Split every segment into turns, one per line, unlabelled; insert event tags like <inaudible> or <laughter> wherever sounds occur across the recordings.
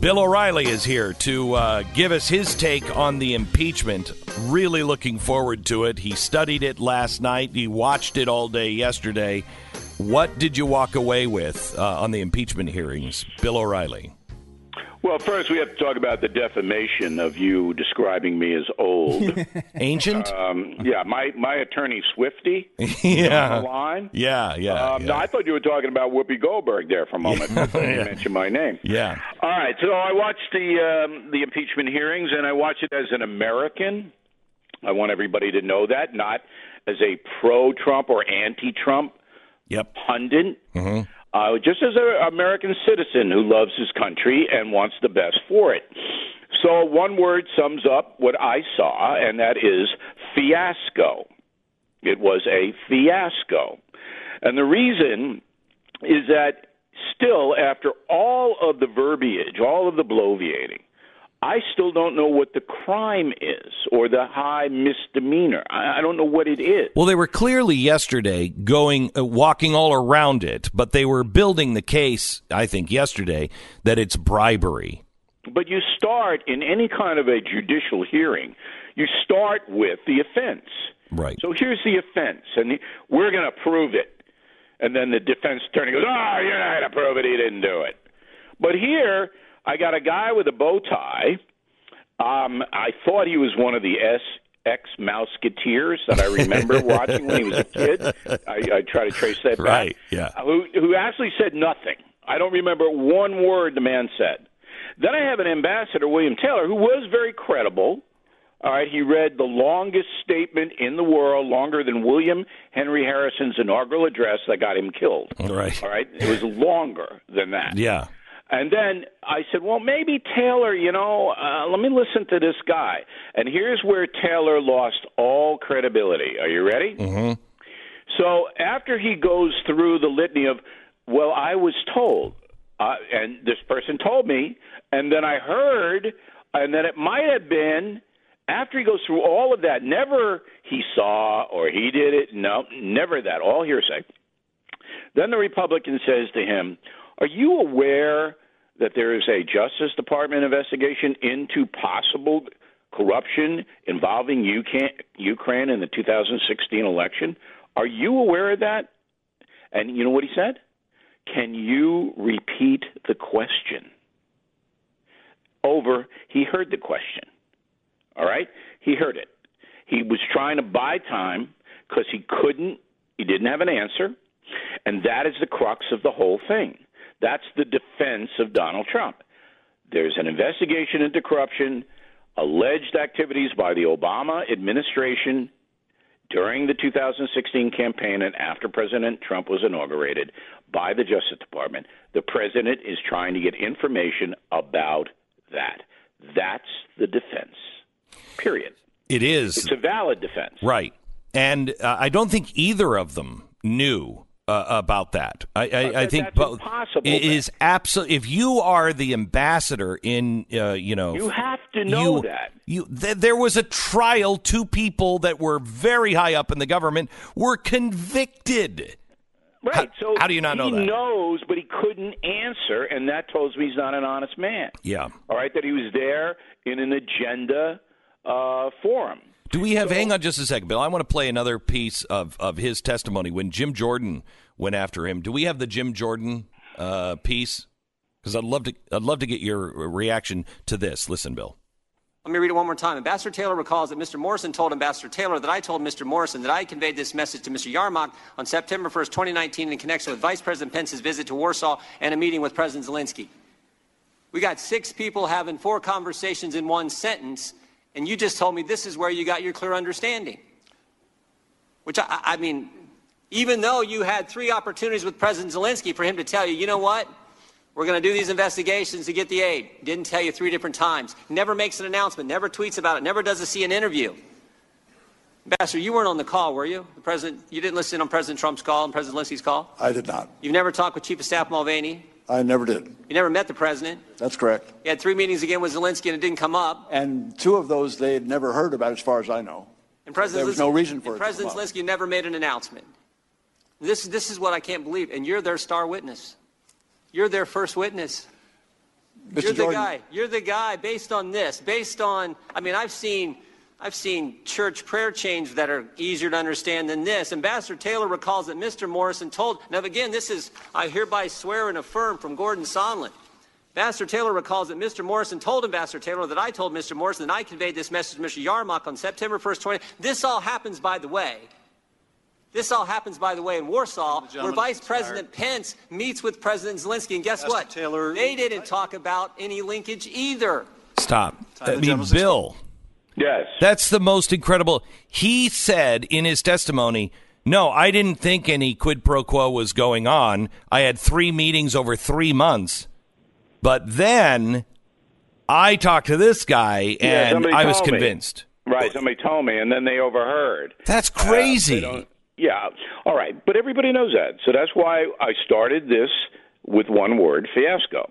Bill O'Reilly is here to uh, give us his take on the impeachment. Really looking forward to it. He studied it last night, he watched it all day yesterday. What did you walk away with uh, on the impeachment hearings, Bill O'Reilly?
Well, first we have to talk about the defamation of you describing me as old, <laughs>
ancient.
Um, yeah, my my attorney Swifty. <laughs>
yeah,
on the line.
Yeah, yeah,
um,
yeah.
No, I thought you were talking about Whoopi Goldberg there for a moment. <laughs>
Yeah.
You mentioned my name.
Yeah.
All right, so I watched the um, the impeachment hearings, and I watched it as an American. I want everybody to know that, not as a pro-Trump or anti-Trump
Yep.
pundit.
Mhm.
Uh, just as an American citizen who loves his country and wants the best for it. So, one word sums up what I saw, and that is fiasco. It was a fiasco. And the reason is that still, after all of the verbiage, all of the bloviating, I still don't know what the crime is or the high misdemeanor. I, I don't know what it is.
Well, they were clearly yesterday going, uh, walking all around it, but they were building the case, I think, yesterday that it's bribery.
But you start in any kind of a judicial hearing, you start with the offense.
Right.
So here's the offense, and we're going to prove it. And then the defense attorney goes, "Oh, you're not going to prove it. He didn't do it." But here, I got a guy with a bow tie. Um, I thought he was one of the S ex Mouseketeers that I remember <laughs> watching when he was a kid. I, I try to trace that back.
Right, yeah.
Who who actually said nothing. I don't remember one word the man said. Then I have an ambassador, William Taylor, who was very credible. All right, he read the longest statement in the world, longer than William Henry Harrison's inaugural address that got him killed.
Right.
All right, it was longer than that.
Yeah.
And then I said, well, maybe Taylor, you know, uh, let me listen to this guy. And here's where Taylor lost all credibility. Are you ready?
Mm-hmm.
So after he goes through the litany of, well, I was told, uh, and this person told me, and then I heard, and then it might have been after he goes through all of that, never he saw or he did it. No, never that. All hearsay. Then the Republican says to him, Are you aware that there is a Justice Department investigation into possible corruption involving Ukraine in the 2016 election? Are you aware of that? And you know what he said? Can you repeat the question? Over, he heard the question. All right? He heard it. He was trying to buy time because he couldn't, he didn't have an answer. And that is the crux of the whole thing. That's the defense of Donald Trump. There's an investigation into corruption, alleged activities by the Obama administration during the 2016 campaign and after President Trump was inaugurated by the Justice Department. The president is trying to get information about that. That's the defense. Period.
It is.
It's a valid defense.
Right. And uh, I don't think either of them knew uh, about that. I, I, I think both.
impossible,
It
then.
is absolutely. If you are the ambassador in, uh, you know,
You have to know
you-
that.
You, th- there was a trial. Two people that were very high up in the government were convicted.
Right.
How-
so
how do you not know that?
he knows, but he couldn't answer, and that tells me he's not an honest man.
Yeah.
All right, that he was there in an agenda uh, forum.
Do we have? hang on just a second, Bill. I want to play another piece of, of his testimony when Jim Jordan went after him. Do we have the Jim Jordan uh, piece? Because I'd love to. I'd love to get your reaction to this. Listen, Bill.
Let me read it one more time. Ambassador Taylor recalls that Mr. Morrison told Ambassador Taylor that I told Mr. Morrison that I conveyed this message to Mr. Yermak on September 1st, 2019, in connection with Vice President Pence's visit to Warsaw and a meeting with President Zelensky. We got six people having four conversations in one sentence, and you just told me this is where you got your clear understanding. Which, I, I mean, even though you had three opportunities with President Zelensky for him to tell you, you know what? We're going to do these investigations to get the aid. Didn't tell you three different times. Never makes an announcement, never tweets about it, never does a CNN interview. Ambassador, you weren't on the call, were you? The president, you didn't listen on President Trump's call and President Zelensky's call?
I did not.
You've never talked with Chief of Staff Mulvaney?
I never did.
You never met the president?
That's correct.
You had three meetings again with Zelensky and it didn't come up.
And two of those they had never heard about, as far as I know.
And President
There was
Zelensky-
no reason for it
President. Zelensky never made an announcement. This, this is what I can't believe. And you're their star witness. You're their first witness.
Mr.
You're the guy. You're the guy. Based on this, based on, I mean, I've seen, I've seen church prayer chains that are easier to understand than this. Ambassador Taylor recalls that Mr. Morrison told. Now, again, this is I hereby swear and affirm from Gordon Sondland. Ambassador Taylor recalls that Mr. Morrison told Ambassador Taylor that I told Mr. Morrison that I conveyed this message to Mr. Yermak on September 1st, 20. This all happens, by the way. This all happens, by the way, in Warsaw, where Vice
is
President Pence meets with President Zelensky. And guess
Ambassador
what?
Taylor-
They didn't talk about any linkage either.
Stop. I mean,
gentleman's
Bill.
Yes.
That's the most incredible. He said in his testimony, no, I didn't think any quid pro quo was going on. I had three meetings over three months. But then I talked to this guy and
somebody
I was
told me.
convinced.
Right. Somebody told me, and then they overheard.
That's
Uh,
crazy.
don't- yeah. All right. But everybody knows that. So that's why I started this with one word fiasco.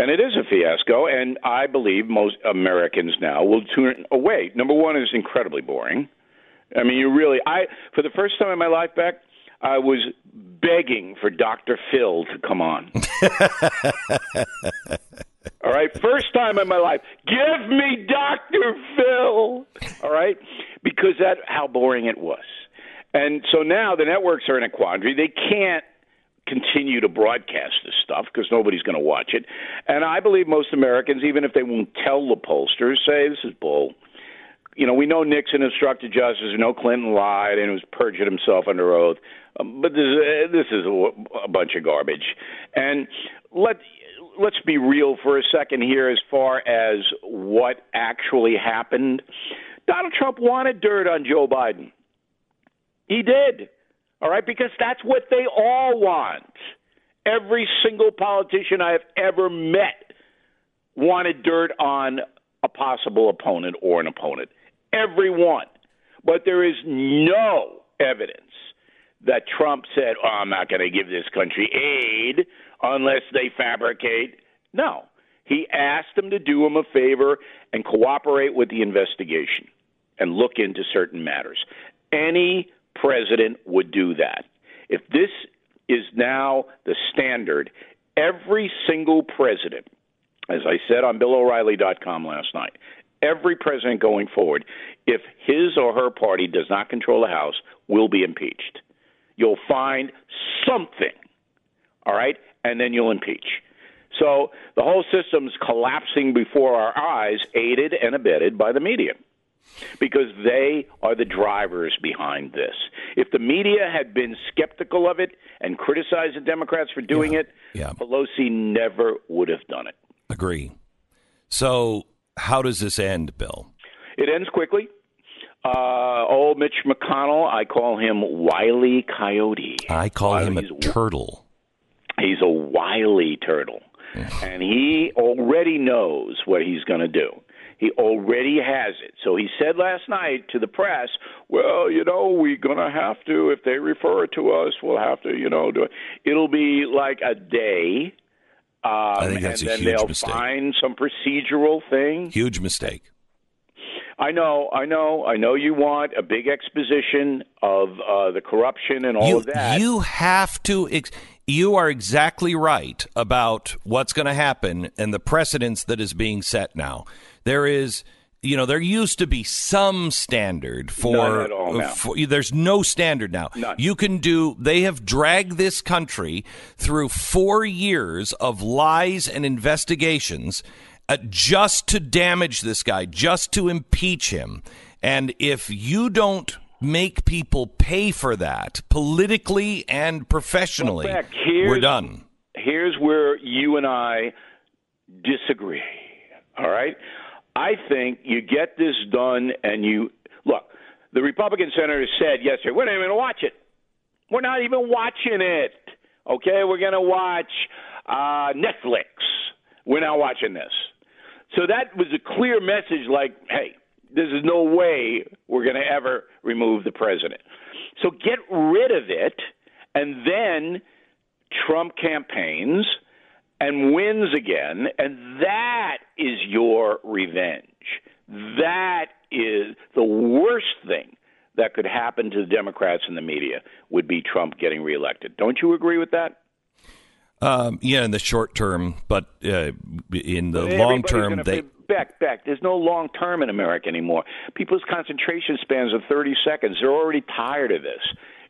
And it is a fiasco, and I believe most Americans now will tune away. Oh, number one is incredibly boring. I mean, you really, I, for the first time in my life, Beck, I was begging for Dr. Phil to come on. <laughs> All right, first time in my life. Give me Dr. Phil. All right, because that how boring it was. And so now the networks are in a quandary. They can't continue to broadcast this stuff because nobody's going to watch it. And I believe most Americans, even if they won't tell the pollsters, say this is bull. You know, we know Nixon instructed justice. We know Clinton lied and was perjured himself under oath. Um, but this, uh, this is a, a bunch of garbage. And let let's be real for a second here, as far as what actually happened. Donald Trump wanted dirt on Joe Biden. He did. All right, because that's what they all want. Every single politician I have ever met wanted dirt on a possible opponent or an opponent. Everyone. But there is no evidence that Trump said, oh, I'm not going to give this country aid unless they fabricate. No. He asked them to do him a favor and cooperate with the investigation and look into certain matters. Any president would do that. If this is now the standard, every single president, as I said on BillO'Reilly.com last night, every president going forward, if his or her party does not control the House, will be impeached. You'll find something, all right, and then you'll impeach. So the whole system's collapsing before our eyes, aided and abetted by the media because they are the drivers behind this. If the media had been skeptical of it and criticized the Democrats for doing it,
yeah.
Pelosi never would have done it.
Agree. So, how does this end, Bill?
It ends quickly. Uh, old Mitch McConnell, I call him Wiley Coyote.
I call him a turtle.
He's a wily turtle, and he already knows what he's going to do. He already has it. So he said last night to the press, "Well, you know, we're going to have to if they refer it to us, we'll have to, you know, do it. It'll be like a day." Um,
I think that's
and
a
then
huge
they'll
mistake.
find some procedural thing.
Huge mistake.
I know, I know, I know. You want a big exposition of uh, the corruption and all
you,
of that.
you have to. Ex- you are exactly right about what's going to happen and the precedence that is being set now. There is, you know, there used to be some standard for.
All
for- there's no standard now.
None.
You can do. They have dragged this country through four years of lies and investigations. Uh, just to damage this guy, just to impeach him. And if you don't make people pay for that politically and professionally,
Well,
we're done.
here's where you and I disagree. All right? I think you get this done and you look, the Republican senator said yesterday, we're not even going to watch it. We're not even watching it. Okay? We're going to watch uh, Netflix. We're not watching this. So that was a clear message like, hey, there's no way we're going to ever remove the president. So get rid of it, and then Trump campaigns and wins again, and that is your revenge. That is the worst thing that could happen to the Democrats and the media would be Trump getting reelected. Don't you agree with that?
Um, yeah, in the short term, but uh, in the
Everybody's
long term, they
be- Beck, Beck, there's no long term in America anymore. People's concentration spans are 30 seconds. They're already tired of this.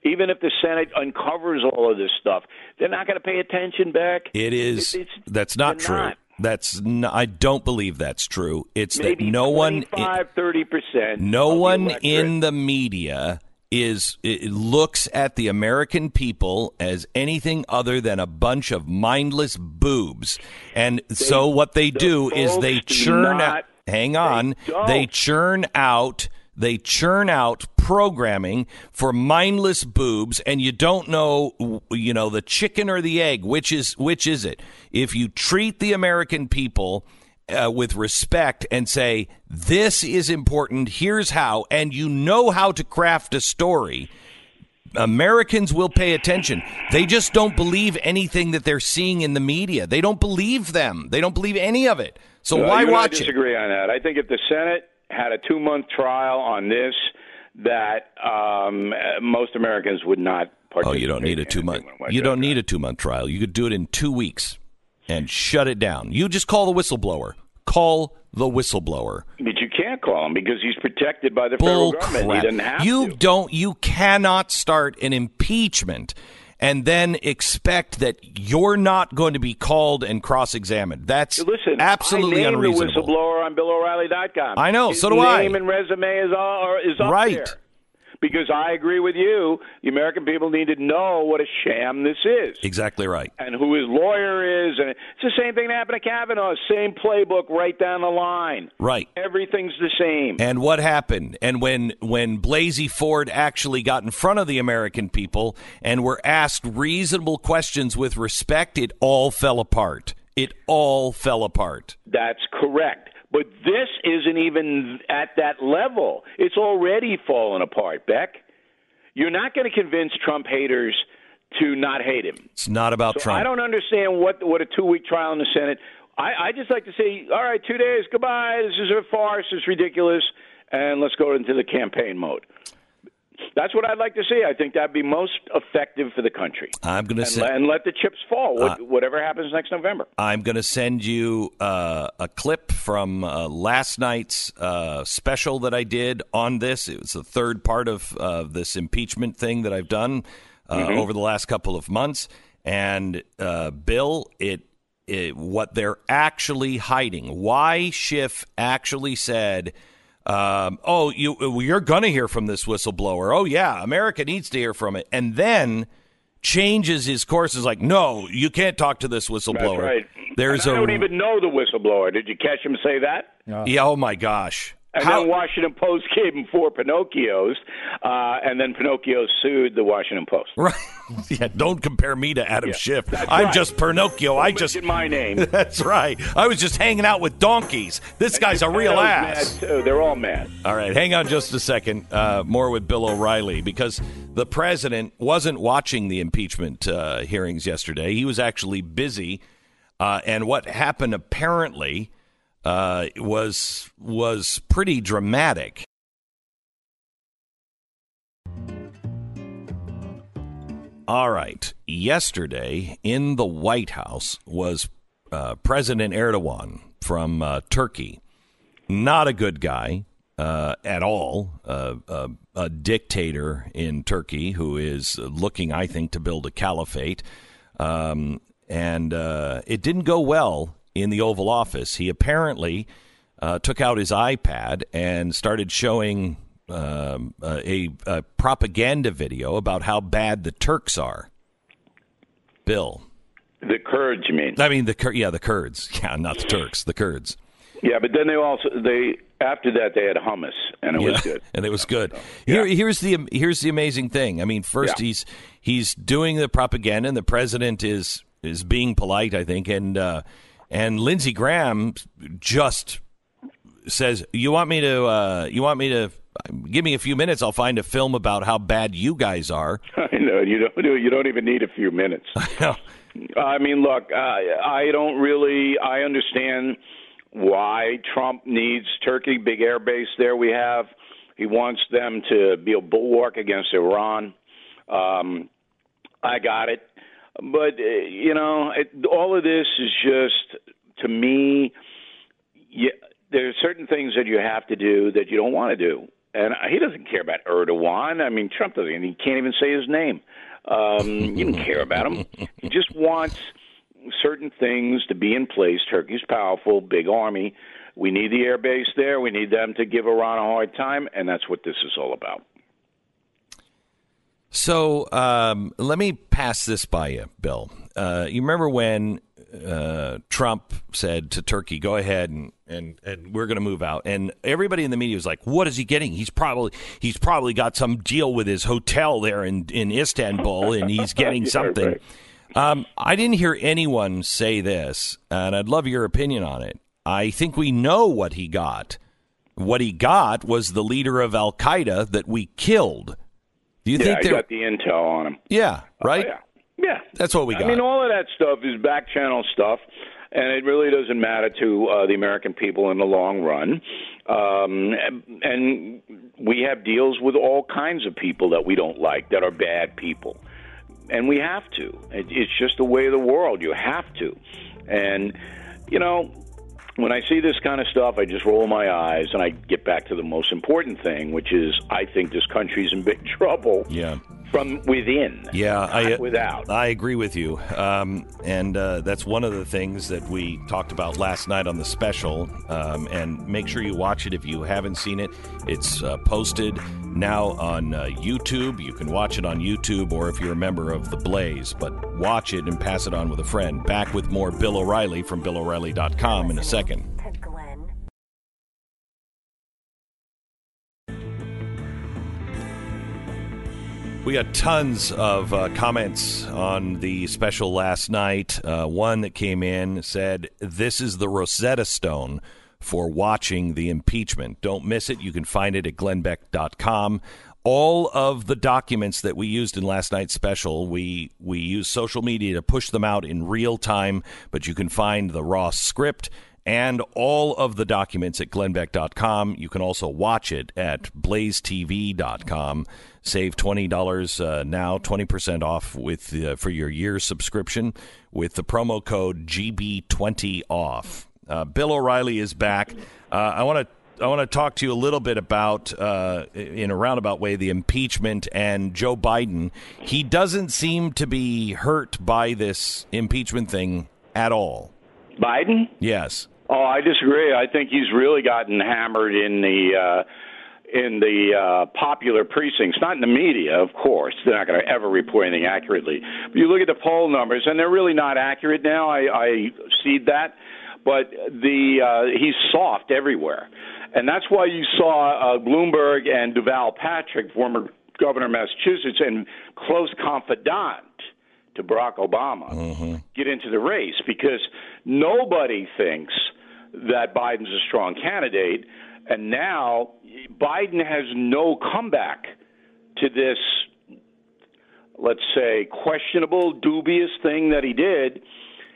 Even if the Senate uncovers all of this stuff, they're not going to pay attention, Beck.
It is.
It-
that's not true.
not.
That's n I don't believe that's true. It's
Maybe
that no one,
25, 30%.
no one in the media is it looks at the American people as anything other than a bunch of mindless boobs. And so what they
the
do is they
do
churn out. Hang on,
don't.
they churn out. They churn out programming for mindless boobs, and you don't know, you know, the chicken or the egg. Which is which is it? If you treat the American people uh, with respect and say this is important, here's how, and you know how to craft a story. Americans will pay attention. They just don't believe anything that they're seeing in the media. They don't believe them. They don't believe any of it. So
Well,
why
and I
watch it?
disagree on that. I think if the Senate had a two month trial on this, that um, most Americans would not
Oh, you don't need a two month. You don't need a two month trial. You could do it in two weeks and shut it down. You just call the whistleblower. Call the whistleblower.
But you can't call him because he's protected by the
Bull
federal government.
crap.
He doesn't have
you
to.
don't. You cannot start an impeachment and then expect that you're not going to be called and cross examined. That's
Listen,
absolutely
I named
unreasonable.
the whistleblower on BillO'Reilly.com.
I know,
His
so do I.
Name and resume is all, is up
Right.
there. Because I agree with you, the American people need to know what a sham this is.
Exactly right.
and who his lawyer is, and it's the same thing that happened to Kavanaugh. Same playbook right down the line.
Right.
Everything's the same.
And what happened? And when when Blasey Ford actually got in front of the American people and were asked reasonable questions with respect, it all fell apart. It all fell apart.
That's correct. But this isn't even at that level. It's already fallen apart, Beck. You're not going to convince Trump haters to not hate him.
It's not about
So
Trump.
I don't understand what what a two week trial in the Senate. I, I just like to say, all right, two days, goodbye. This is a farce. It's ridiculous, and let's go into the campaign mode. That's what I'd like to see. I think that'd be most effective for the country.
I'm going to
And,
say
and let the chips fall. What,
Uh,
whatever happens next November.
I'm going to send you uh, a clip from uh, last night's uh, special that I did on this. It was the third part of uh, this impeachment thing that I've done uh, over the last couple of months. And uh, Bill, it, it what they're actually hiding. Why Schiff actually said. Um, oh, you you're gonna hear from this whistleblower. Oh yeah, America needs to hear from it, and then changes his course. Is like, no, you can't talk to this whistleblower.
That's right.
There's
and I
a
don't even know the whistleblower. Did you catch him say that?
yeah. Oh my gosh.
And
How-
then Washington Post <laughs> gave him four Pinocchios, uh, and then Pinocchio sued the Washington Post.
Right. <laughs> yeah, don't compare me to Adam Schiff. I'm
right.
just Pinocchio. I just
my name. <laughs>
That's right. I was just hanging out with donkeys. This guy's a real ass.
Mad too. They're all mad.
All right, hang on just a second. Uh, more with Bill O'Reilly because the president wasn't watching the impeachment uh, hearings yesterday. He was actually busy, uh, and what happened apparently uh, was was pretty dramatic. All right, yesterday in the White House was uh, President Erdogan from uh, Turkey not a good guy uh, at all. Uh, uh, a dictator in Turkey who is looking, I think, to build a caliphate. Um, and it didn't go well in the Oval Office. He apparently uh, took out his iPad and started showing um, a, a propaganda video about how bad the Turks are. Bill.
The Kurds, you mean?
I mean the yeah the Kurds <laughs> yeah not the Turks the Kurds
Yeah, but then they also they after that they had hummus, and it was good. <laughs>
and it was good. Here, here's the here's the amazing thing. I mean, first
Yeah.
he's he's doing the propaganda, and the president is is being polite, I think, and uh, and Lindsey Graham just says, "You want me to? Uh, you want me to?" Give me a few minutes. I'll find a film about how bad you guys are. <laughs>
I know you don't do. You don't even need a few minutes. <laughs> I mean, look, I I don't really. I understand why Trump needs Turkey, big air base there. We have. He wants them to be a bulwark against Iran. Um, I got it. But uh, you know, it, all of this is just to me. Yeah, there are certain things that you have to do that you don't want to do, and he doesn't care about Erdogan. I mean, Trump doesn't. He can't even say his name. Um, he doesn't care about him. He <laughs> just wants certain things to be in place. Turkey's powerful, big army. We need the air base there. We need them to give Iran a hard time, and that's what this is all about.
So um, let me pass this by you, Bill. Uh, you remember when uh, Trump said to Turkey, "Go ahead and and, and we're going to move out," and everybody in the media was like, "What is he getting? He's probably he's probably got some deal with his hotel there in in Istanbul, and he's getting something."
right.
Um, I didn't hear anyone say this, and I'd love your opinion on it. I think we know what he got. What he got was the leader of Al Qaeda that we killed. Do you
Yeah,
think
I
there?
got the intel on him.
yeah, right.
Oh, yeah. Yeah.
That's what we got.
I mean, all of that stuff is back channel stuff, and it really doesn't matter to uh, the American people in the long run. Um, and we have deals with all kinds of people that we don't like, that are bad people. And we have to. It, it's just the way of the world. You have to. And, you know, when I see this kind of stuff, I just roll my eyes and I get back to the most important thing, which is I think this country's in big <laughs> trouble
yeah.
From within.
Yeah,
not
I
without.
I agree with you, um, and uh, that's one of the things that we talked about last night on the special. Um, and make sure you watch it if you haven't seen it. It's uh, posted now on uh, YouTube. You can watch it on YouTube, or if you're a member of the Blaze, but watch it and pass it on with a friend. Back with more Bill O'Reilly from BillO'Reilly.com in a second. We got tons of uh, comments on the special last night. Uh, one that came in said, This is the Rosetta Stone for watching the impeachment. Don't miss it. You can find it at glennbeck.com. All of the documents that we used in last night's special, we, we use social media to push them out in real time, but you can find the raw script and all of the documents at glennbeck.com. You can also watch it at blazetv.com. Save $20 uh, now, 20% off with uh, for your year subscription with the promo code GB20OFF. Uh, Bill O'Reilly is back. Uh, I want to I want to talk to you a little bit about, uh, in a roundabout way, the impeachment and Joe Biden. He doesn't seem to be hurt by this impeachment thing at all.
Biden?
Yes.
Oh, I disagree. I think he's really gotten hammered in the uh, in the uh, popular precincts, not in the media, of course. They're not going to ever report anything accurately. But you look at the poll numbers, and they're really not accurate now. I, I see that, but the uh, he's soft everywhere, and that's why you saw uh, Bloomberg and Deval Patrick, former governor of Massachusetts, and close confidant to Barack Obama get into the race because nobody thinks that Biden's a strong candidate. And now Biden has no comeback to this, let's say, questionable, dubious thing that he did.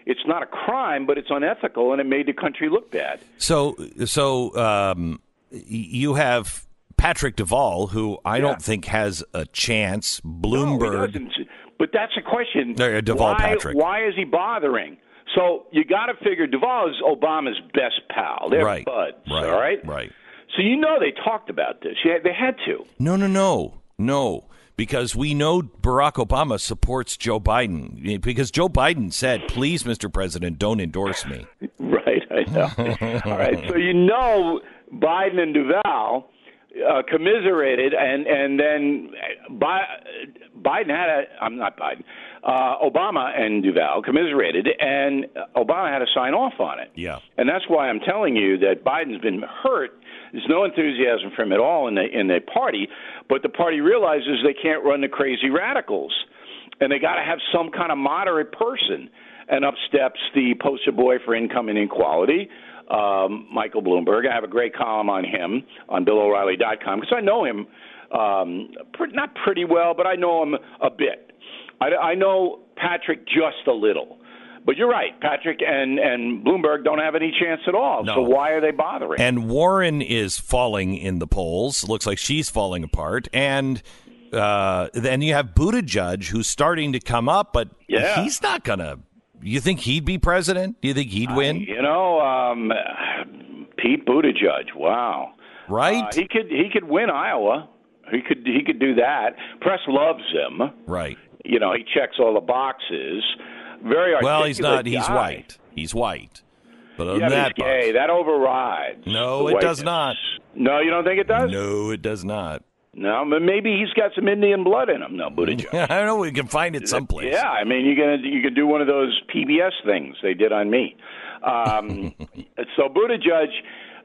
It's not a crime, but it's unethical, and it made the country look bad.
So, so um, you have Patrick Deval, who I
Yeah.
don't think has a chance. Bloomberg.
doesn't. But that's a question.
No, uh, Deval
why,
Patrick.
Why is he bothering? So you got to figure Deval is Obama's best pal. They're
right.
buds,
Right.
all right?
Right.
So you know they talked about this. Yeah, they had to.
No, no, no, no. Because we know Barack Obama supports Joe Biden. Because Joe Biden said, "Please, Mr. President, don't endorse me." <laughs>
Right, I know. <laughs> All right, so you know Biden and Deval uh, commiserated, and and then Bi- Biden had a. I'm not Biden. Uh, Obama and Deval commiserated, and Obama had to sign off on it.
Yeah.
and that's why I'm telling you that Biden's been hurt. There's no enthusiasm from him at all in the in the party, but the party realizes they can't run the crazy radicals, and they got to have some kind of moderate person. And up steps the poster boy for income inequality, um, Michael Bloomberg. I have a great column on him on BillO'Reilly.com because I know him um, not pretty well, but I know him a bit. I, I know Patrick just a little. But you're right, Patrick and, and Bloomberg don't have any chance at all.
No.
So why are they bothering?
And Warren is falling in the polls. Looks like she's falling apart. And Uh, then you have Buttigieg, who's starting to come up, but
Yeah.
he's not gonna. You think he'd be president? Do you think he'd win?
You know, um, Pete Buttigieg. Wow.
right?
Uh, he could he could win Iowa. He could he could do that. Press loves him.
right.
You know, he checks all the boxes. Very
Well, he's not. He's
guy.
white. He's white. But other
Yeah,
that,
he's gay. That overrides.
No, it does not.
No, you don't think it does?
no, it does not.
No, but maybe he's got some Indian blood in him. No, <laughs> Buttigieg.
I don't know. We can find it someplace.
Yeah, I mean, you can you can do one of those PBS things they did on me. Um, <laughs> so Buttigieg,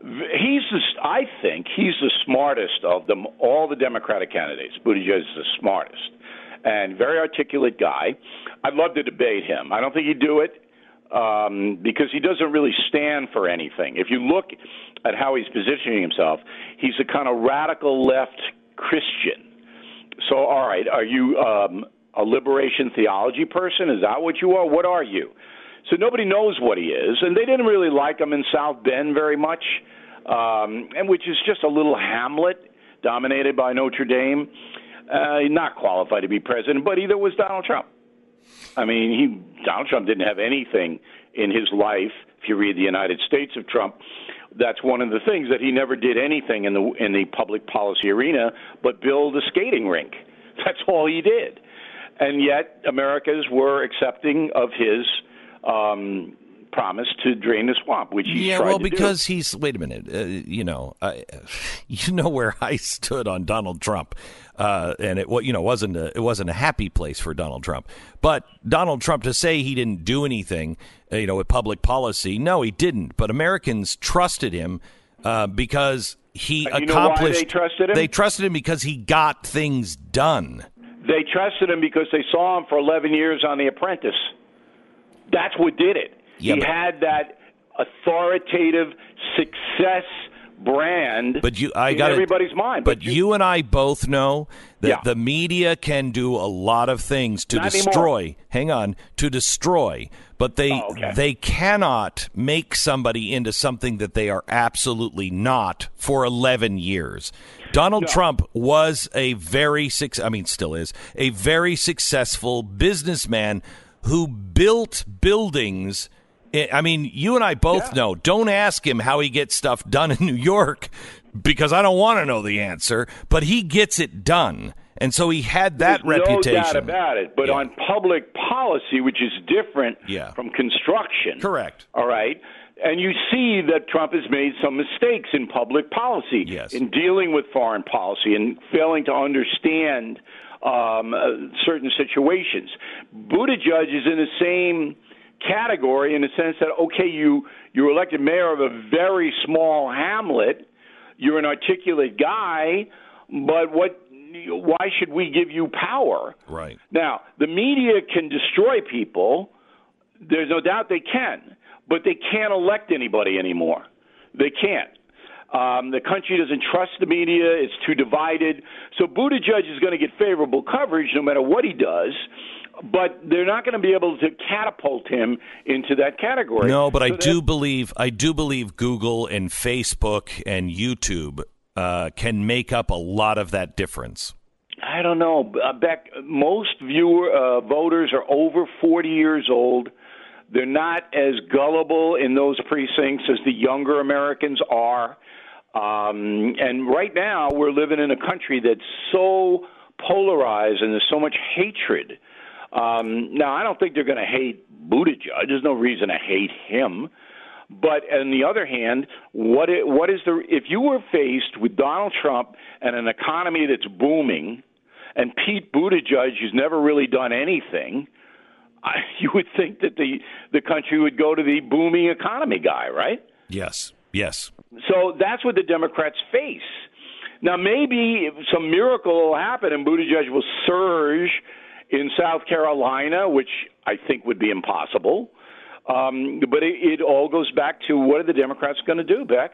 he's the, I think he's the smartest of them all the Democratic candidates. Buttigieg is the smartest and very articulate guy. I'd love to debate him. I don't think he'd do it um, because he doesn't really stand for anything. If you look at how he's positioning himself, he's a kind of radical left Christian. So, all right, are you um, a liberation theology person? Is that what you are? What are you? So nobody knows what he is, and they didn't really like him in South Bend very much, um, and which is just a little hamlet dominated by Notre Dame. Uh, not qualified to be president, but either was Donald Trump. I mean, he Donald Trump didn't have anything in his life. If you read the United States of Trump, that's one of the things that he never did anything in the in the public policy arena but build a skating rink. <laughs> That's all he did, and yet Americans were accepting of his um, promise to drain the swamp, which he
Yeah,
tried
well,
to do.
because he's. Wait a minute. Uh, you know, I, <laughs> you know where I stood on Donald Trump, uh, and it you know wasn't a, it wasn't a happy place for Donald Trump. But Donald Trump to say he didn't do anything, uh, you know, with public policy, no, he didn't. But Americans trusted him uh, because he
you
accomplished.
they trusted him?
They trusted him because he got things done.
They trusted him because they saw him for 11 years on The Apprentice. That's what did it.
Yeah,
he
but-
had that authoritative success brand
But you, I got
everybody's mind.
But, you, and I both know that
Yeah.
the media can do a lot of things to
Not anymore.
destroy. Hang on, to destroy. But they
Oh, okay.
they cannot make somebody into something that they are absolutely not for 11 years. Donald Trump was a very suc- I mean still is a very successful businessman who built buildings I I mean, you and I both know. Don't ask him how he gets stuff done in <laughs> New York because I don't want to know the answer, but he gets it done. And so he had that
There's
reputation.
No doubt about it. But
Yeah.
on public policy, which is different
Yeah.
from construction.
Correct.
All right. And you see that Trump has made some mistakes in public policy,
Yes.
in dealing with foreign policy, and failing to understand um, uh, certain situations. Buttigieg is in the same category in the sense that okay, you you're elected mayor of a very small hamlet, you're an articulate guy, but what? Why should we give you power?
Right.
Now, the media can destroy people. There's no doubt they can, but they can't elect anybody anymore. They can't. Um, the country doesn't trust the media. It's too divided. So Buttigieg is going to get favorable coverage no matter what he does, but they're not going to be able to catapult him into that category.
No, but I
So that-
do believe I do believe Google and Facebook and YouTube uh, can make up a lot of that difference.
I don't know. Uh, Beck, most viewer uh, voters are over 40 years old. They're not as gullible in those precincts as the younger Americans are. Um, and right now, we're living in a country that's so polarized and there's so much hatred. Um, now, I don't think they're going to hate Buttigieg. There's no reason to hate him. But on the other hand, what i- what is the if you were faced with Donald Trump and an economy that's booming, and Pete Buttigieg who's never really done anything, I, <laughs> you would think that the the country would go to the booming economy guy, right?
Yes. Yes.
So that's what the Democrats face. Now, maybe some miracle will happen and Buttigieg will surge in South Carolina, which I think would be impossible. Um, but it, it all goes back to what are the Democrats going to do, Beck?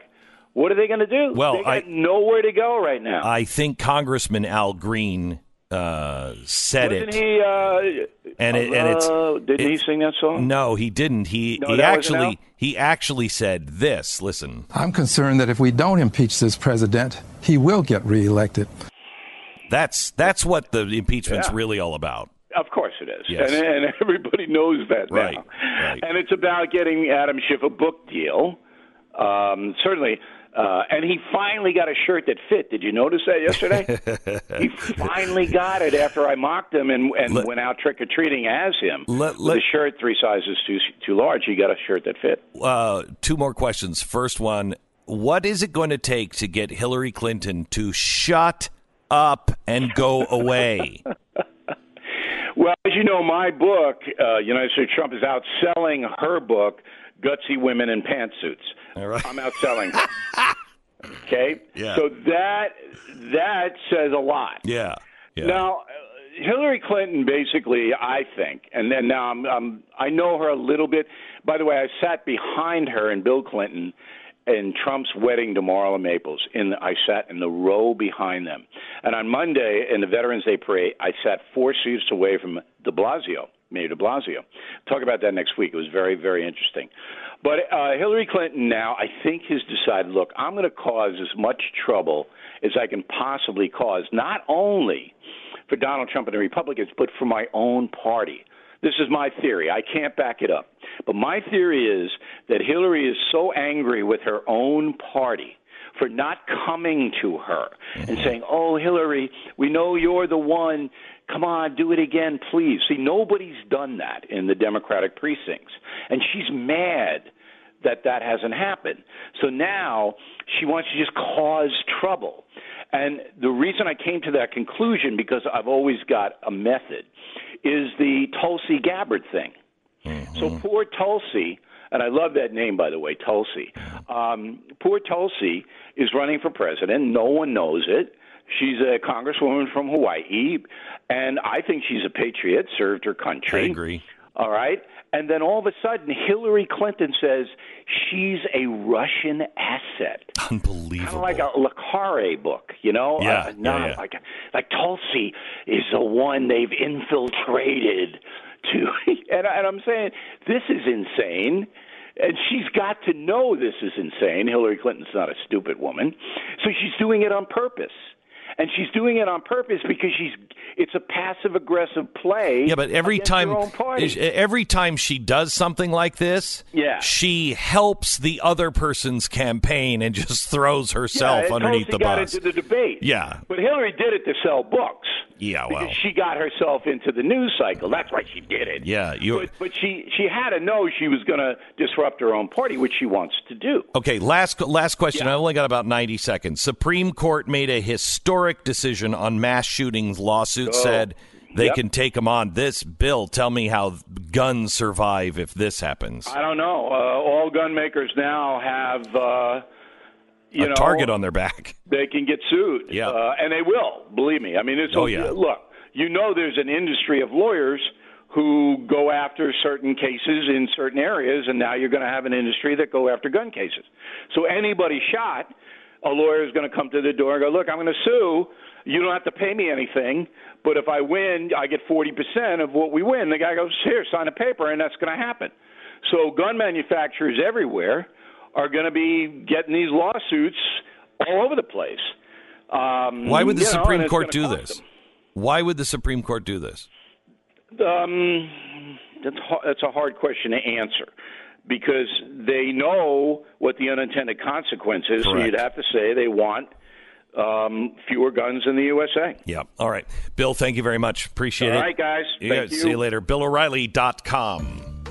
What are they going to do?
Well,
they got
I-
nowhere to go right now.
I think Congressman Al Green uh, said
Wasn't
it.
he? Uh,
And it- and it's-
uh, didn't he sing that song?
No, he didn't. He
No,
he actually he actually said this. Listen.
I'm concerned that if we don't impeach this president, he will get reelected.
That's that's what the impeachment's
Yeah.
really all about.
Of course it is,
Yes.
and, and everybody knows that
Right,
now.
right.
And it's about getting Adam Schiff a book deal. Um, certainly, uh, and he finally got a shirt that fit. Did you notice that yesterday? <laughs> he finally got it after I mocked him and, and
Let-
went out trick or treating as him.
Let- let-
a shirt three sizes too too large. He got a shirt that fit.
Uh, two more questions. First one: What is it going to take to get Hillary Clinton to shut up and go away? <laughs>
Well, as you know, my book, uh, United States Trump, is outselling her book, Gutsy Women in Pantsuits.
All right.
I'm outselling her. <laughs> okay?
Yeah.
So that that says a lot.
yeah, yeah.
Now, uh, Hillary Clinton, basically, I think, and then now I'm, I'm, I know her a little bit. By the way, I sat behind her and Bill Clinton in Trump's wedding to Marla Maples. In I sat in the row behind them, and on Monday in the Veterans Day parade, I sat four seats away from De Blasio, Mayor De Blasio. Talk about that next week. It was very, very interesting. But uh, Hillary Clinton now, I think, has decided. Look, I'm going to cause as much trouble as I can possibly cause, not only for Donald Trump and the Republicans, but for my own party. This is my theory. I can't back it up. But my theory is that Hillary is so angry with her own party for not coming to her and mm-hmm. saying, Oh, Hillary, we know you're the one. Come on, do it again, please. See, nobody's done that in the Democratic precincts. And she's mad that that hasn't happened. So now she wants to just cause trouble. And the reason I came to that conclusion, because I've always got a method, is the Tulsi Gabbard thing. So poor Tulsi, and I love that name, by the way, Tulsi. Um, poor Tulsi is running for president. No one knows it. She's a congresswoman from Hawaii, and I think she's a patriot, served her country.
I agree.
All right. And then all of a sudden, Hillary Clinton says she's a Russian asset. Kind
Unbelievable.
of like a le Carré book, you know?
Yeah,
Uh, no,
yeah, yeah.
like like Tulsi is the one they've infiltrated to, <laughs> and, and I'm saying this is insane. And she's got to know this is insane. Hillary Clinton's not a stupid woman, so she's doing it on purpose. And she's doing it on purpose because she's it's a passive aggressive play.
Yeah, but every time
her own party.
every time she does something like this,
Yeah.
she helps the other person's campaign and just <laughs> throws herself
yeah,
underneath the
got
bus.
into the debate.
Yeah.
but Hillary did it to sell books.
Yeah,
because
well.
she got herself into the news cycle. That's why she did it.
Yeah, you-
But, but she she had to know she was going to disrupt her own party, which she wants to do.
Okay, last last question.
Yeah.
I only got about 90 seconds. Supreme Court made a historic decision on mass shootings lawsuit
Oh,
said they
yep.
can take them on. This bill, tell me how guns survive if this happens.
I don't know. Uh, all gun makers now have. Uh, you
a
know,
target on their back. <laughs>
they can get sued.
Yeah.
Uh, and they will, believe me. I mean, it's
Oh, yeah.
look, you know there's an industry of lawyers who go after certain cases in certain areas and now you're going to have an industry that go after gun cases. So anybody shot, a lawyer is going to come to the door and go, "Look, I'm going to sue. You don't have to pay me anything, but if I win, I get 40% of what we win." The guy goes, "Here, sign a paper," and that's going to happen. So gun manufacturers everywhere are going to be getting these lawsuits all over the place. Um,
Why would the
you know,
Supreme Court do this? Why would the Supreme Court do this?
Um, that's that's a hard question to answer because they know what the unintended consequence is. So you'd have to say they want um, fewer guns in the USA.
Yeah. All right. Bill, thank you very much. Appreciate
All
it.
All right, guys.
Yeah,
Thank
See you later. BillO'Reilly.com.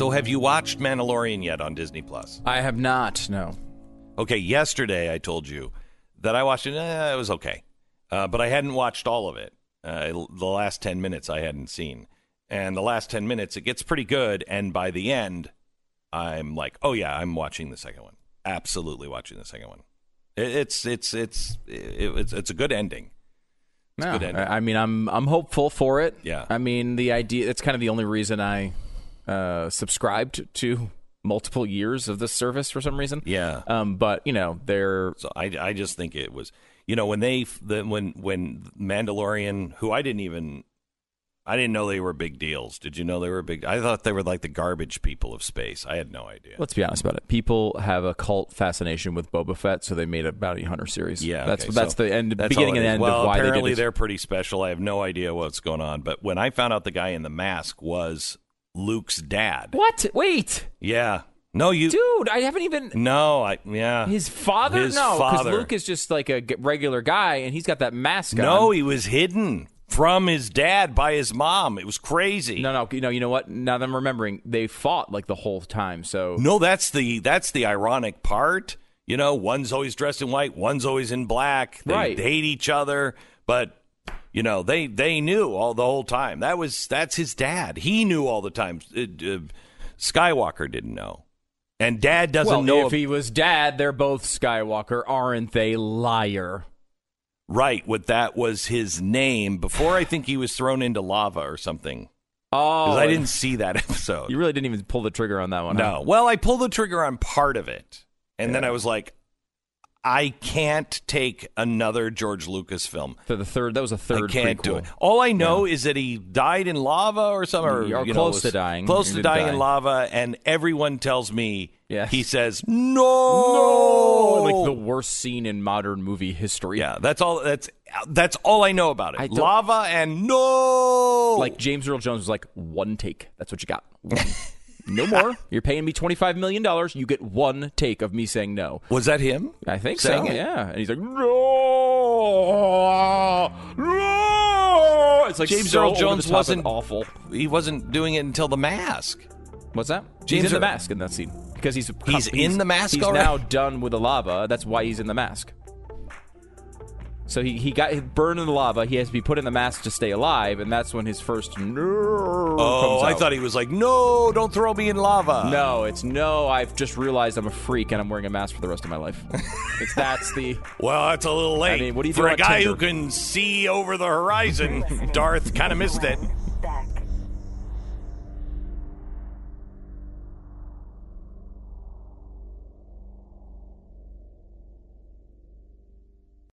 So, have you watched Mandalorian yet on Disney Plus?
I have not. No.
Okay, yesterday I told you that I watched it. Eh, it was okay, uh, but I hadn't watched all of it. Uh, the last ten minutes I hadn't seen, and the last ten minutes it gets pretty good. And by the end, I'm like, oh yeah, I'm watching the second one. Absolutely watching the second one. It, it's it's it's it, it's it's a good ending.
No,
good ending.
I I mean, I'm I'm hopeful for it.
Yeah.
I mean, the idea. That's kind of the only reason I uh, subscribed to multiple years of this service for some reason.
Yeah.
Um, but you know, they're
So I, I just think it was, you know, when they the, when when Mandalorian, who I didn't even, I didn't know they were big deals. Did you know they were big? I thought they were like the garbage people of space. I had no idea.
Let's be honest about it. People have a cult fascination with Boba Fett, so they made a bounty hunter series.
Yeah,
that's
okay,
that's
so
the end,
that's
beginning and end
well,
of why they
apparently
did it.
they're pretty special. I have no idea what's going on. But when I found out the guy in the mask was Luke's dad,
What? Wait,
yeah, no, you,
dude, I haven't even.
no, I, yeah,
His father?
His
no, because
father.
Luke is just like a g- regular guy, and he's got that mask on.
no, he was hidden from his dad by his mom. It was crazy.
no, no, you know, you know what? Now that I'm remembering, they fought like the whole time. So
No, that's the that's the ironic part. You know, one's always dressed in white, one's always in black. They
Right.
hate each other, but you know they they knew all the whole time. That was that's his dad. He knew all the time. Uh, uh, Skywalker didn't know, and Dad doesn't
well,
know.
if he was dad, they're both Skywalker, aren't they? Liar.
right, what that was his name before. I think he was thrown into lava or something.
Oh,
I didn't see that <laughs> episode.
You really didn't even pull the trigger on that one. huh?
No. Well, I pulled the trigger on part of it. And then I was like, I can't take another George Lucas film.
For the third, that was a third.
I can't do it. All I know is that he died in lava or something, or,
Or
you know,
close to dying.
Close to dying
die.
in lava, and everyone tells me
Yes.
he says <laughs>
No,
no,
like the worst scene in modern movie history.
yeah. That's all. That's that's all I know about it. Lava and no.
Like James Earl Jones was like, one take. That's what you got. <laughs> No more. You're paying me twenty five million dollars. You get one take of me saying no.
was that him?
I think
Saying
so.
it?
Yeah. And he's like, no, no. It's like
James
so
Earl Jones wasn't
awful.
He wasn't doing it until the mask.
What's that?
James
he's in the mask in that scene because he's
He's in the mask
He's
already?
now done with the lava. That's why he's in the mask. So he, he got burned in the lava. He has to be put in the mask to stay alive, and that's when his first no
Oh,
comes
I thought he was like, no, don't throw me in lava.
No, it's no. I've just realized I'm a freak and I'm wearing a mask for the rest of my life. <laughs> it's that's the
Well, that's a little late.
I mean, what do you
For
do
a guy
Tinder?
who can see over the horizon, Darth kind of missed it.